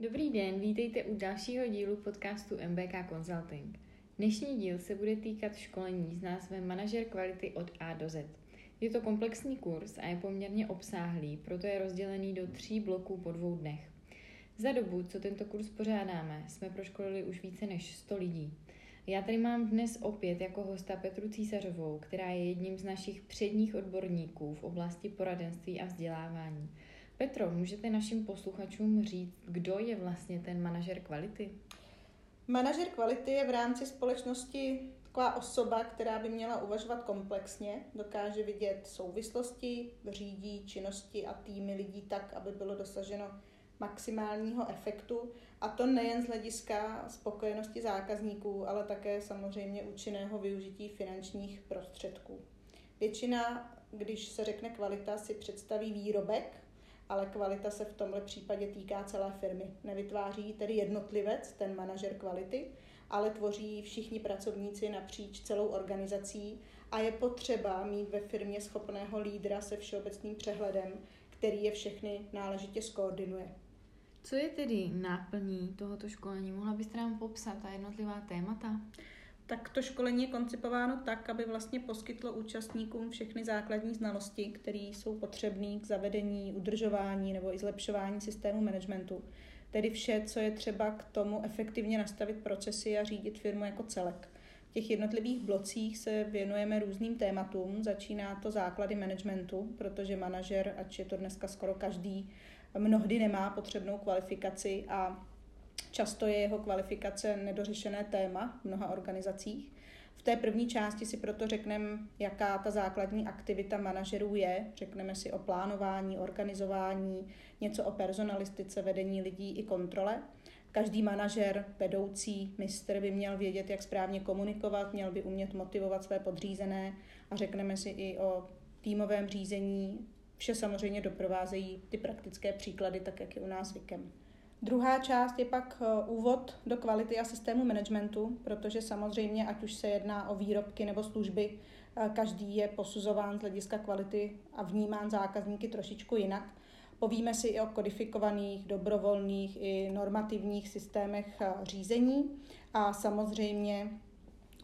Dobrý den, vítejte u dalšího dílu podcastu MBK Consulting. Dnešní díl se bude týkat školení s názvem Manažer kvality od A do Z. Je to komplexní kurz a je poměrně obsáhlý, proto je rozdělený do tří bloků po dvou dnech. Za dobu, co tento kurz pořádáme, jsme proškolili už více než 100 lidí. Já tady mám dnes opět jako hosta Petru Císařovou, která je jedním z našich předních odborníků v oblasti poradenství a vzdělávání. Petro, můžete našim posluchačům říct, kdo je vlastně ten manažer kvality? Manažer kvality je v rámci společnosti taková osoba, která by měla uvažovat komplexně, dokáže vidět souvislosti, řídí činnosti a týmy lidí tak, aby bylo dosaženo maximálního efektu. A to nejen z hlediska spokojenosti zákazníků, ale také samozřejmě účinného využití finančních prostředků. Většina, když se řekne kvalita, si představí výrobek, ale kvalita se v tomhle případě týká celé firmy. Nevytváří tedy jednotlivec, ten manažer kvality, ale tvoří všichni pracovníci napříč celou organizací a je potřeba mít ve firmě schopného lídra se všeobecným přehledem, který je všechny náležitě skoordinuje. Co je tedy náplní tohoto školení? Mohla byste nám popsat ta jednotlivá témata? Tak to školení je koncipováno tak, aby vlastně poskytlo účastníkům všechny základní znalosti, které jsou potřebné k zavedení, udržování nebo i zlepšování systému managementu. Tedy vše, co je třeba k tomu efektivně nastavit procesy a řídit firmu jako celek. V těch jednotlivých blocích se věnujeme různým tématům. Začíná to základy managementu, protože manažer, ač je to dneska skoro každý, mnohdy nemá potřebnou kvalifikaci a Často je jeho kvalifikace nedořešené téma v mnoha organizacích. V té první části si proto řekneme, jaká ta základní aktivita manažerů je. Řekneme si o plánování, organizování, něco o personalistice, vedení lidí i kontrole. Každý manažer, vedoucí, mistr by měl vědět, jak správně komunikovat, měl by umět motivovat své podřízené a řekneme si i o týmovém řízení. Vše samozřejmě doprovázejí ty praktické příklady, tak jak je u nás zvykem. Druhá část je pak eh, úvod do kvality a systému managementu, protože samozřejmě, ať už se jedná o výrobky nebo služby, eh, každý je posuzován z hlediska kvality a vnímán zákazníky trošičku jinak. Povíme si i o kodifikovaných, dobrovolných i normativních systémech eh, řízení a samozřejmě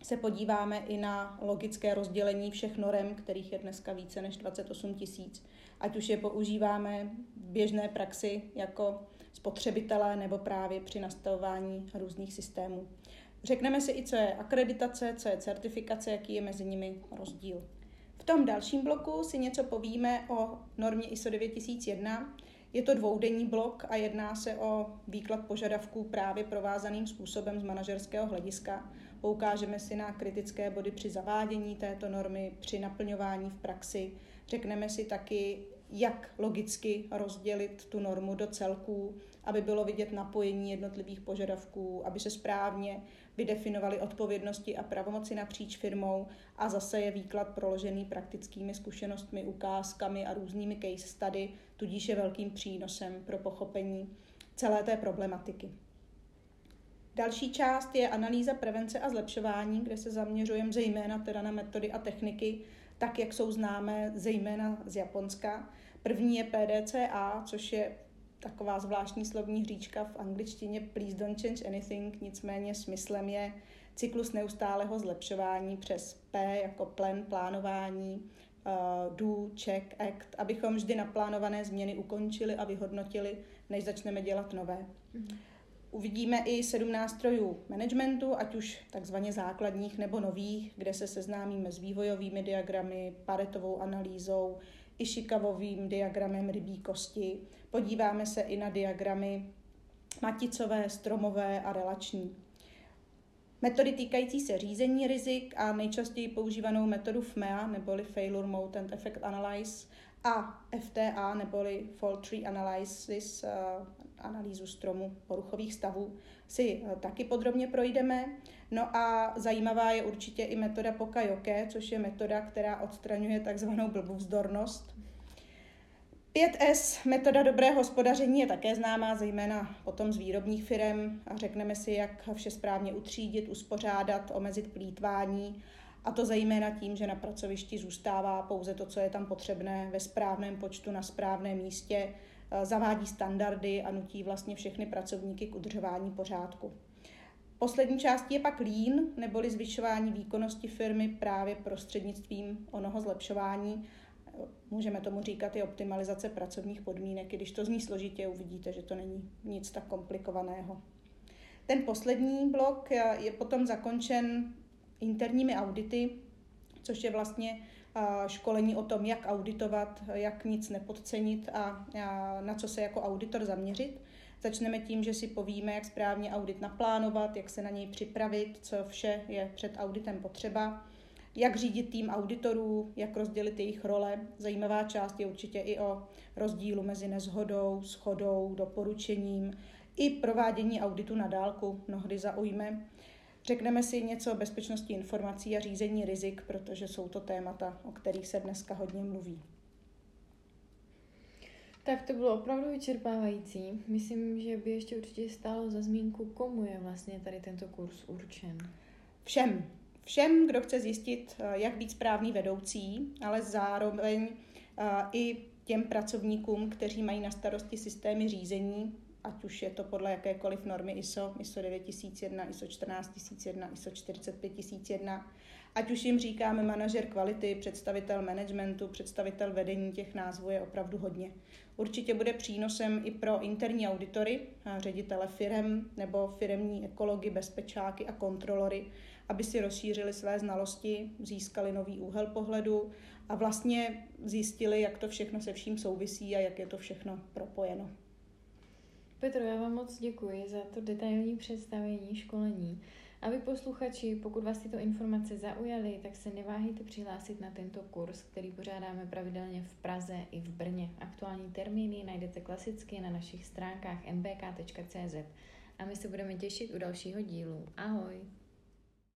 se podíváme i na logické rozdělení všech norem, kterých je dneska více než 28 tisíc. Ať už je používáme v běžné praxi jako spotřebitelé nebo právě při nastavování různých systémů. Řekneme si i, co je akreditace, co je certifikace, jaký je mezi nimi rozdíl. V tom dalším bloku si něco povíme o normě ISO 9001. Je to dvoudenní blok a jedná se o výklad požadavků právě provázaným způsobem z manažerského hlediska. Poukážeme si na kritické body při zavádění této normy, při naplňování v praxi. Řekneme si taky, jak logicky rozdělit tu normu do celků, aby bylo vidět napojení jednotlivých požadavků, aby se správně vydefinovaly odpovědnosti a pravomoci napříč firmou a zase je výklad proložený praktickými zkušenostmi, ukázkami a různými case study, tudíž je velkým přínosem pro pochopení celé té problematiky. Další část je analýza prevence a zlepšování, kde se zaměřujeme zejména teda na metody a techniky, tak jak jsou známé zejména z Japonska. První je PDCA, což je taková zvláštní slovní hříčka v angličtině Please don't change anything, nicméně smyslem je cyklus neustálého zlepšování přes P jako plan, plánování, uh, do, check, act, abychom vždy naplánované změny ukončili a vyhodnotili, než začneme dělat nové. Mm-hmm. Uvidíme i sedm nástrojů managementu, ať už takzvaně základních nebo nových, kde se seznámíme s vývojovými diagramy, paretovou analýzou, i šikavovým diagramem rybí kosti. Podíváme se i na diagramy maticové, stromové a relační. Metody týkající se řízení rizik a nejčastěji používanou metodu FMEA neboli Failure Mode and Effect Analyze a FTA neboli Fault Tree Analysis, eh, analýzu stromu poruchových stavů, si eh, taky podrobně projdeme. No a zajímavá je určitě i metoda Pokajoke, což je metoda, která odstraňuje takzvanou blbovzdornost. 5S, metoda dobrého hospodaření, je také známá, zejména potom z výrobních firm a řekneme si, jak vše správně utřídit, uspořádat, omezit plítvání a to zejména tím, že na pracovišti zůstává pouze to, co je tam potřebné ve správném počtu na správném místě. zavádí standardy a nutí vlastně všechny pracovníky k udržování pořádku. Poslední částí je pak lean, neboli zvyšování výkonnosti firmy právě prostřednictvím onoho zlepšování. Můžeme tomu říkat i optimalizace pracovních podmínek, i když to zní složitě, uvidíte, že to není nic tak komplikovaného. Ten poslední blok je potom zakončen interními audity, což je vlastně školení o tom, jak auditovat, jak nic nepodcenit a na co se jako auditor zaměřit. Začneme tím, že si povíme, jak správně audit naplánovat, jak se na něj připravit, co vše je před auditem potřeba, jak řídit tým auditorů, jak rozdělit jejich role. Zajímavá část je určitě i o rozdílu mezi nezhodou, schodou, doporučením, i provádění auditu na dálku mnohdy zaujme. Řekneme si něco o bezpečnosti informací a řízení rizik, protože jsou to témata, o kterých se dneska hodně mluví. Tak to bylo opravdu vyčerpávající. Myslím, že by ještě určitě stálo za zmínku, komu je vlastně tady tento kurz určen. Všem. Všem, kdo chce zjistit, eh, jak být správný vedoucí, ale zároveň eh, i těm pracovníkům, kteří mají na starosti systémy řízení, ať už je to podle jakékoliv normy ISO, ISO 9001, ISO 14001, ISO 45001, ať už jim říkáme manažer kvality, představitel managementu, představitel vedení, těch názvů je opravdu hodně. Určitě bude přínosem i pro interní auditory, ředitele firem nebo firemní ekology, bezpečáky a kontrolory, aby si rozšířili své znalosti, získali nový úhel pohledu a vlastně zjistili, jak to všechno se vším souvisí a jak je to všechno propojeno. Petro, já vám moc děkuji za to detailní představení školení. A vy posluchači, pokud vás tyto informace zaujaly, tak se neváhejte přihlásit na tento kurz, který pořádáme pravidelně v Praze i v Brně. Aktuální termíny najdete klasicky na našich stránkách mbk.cz a my se budeme těšit u dalšího dílu. Ahoj!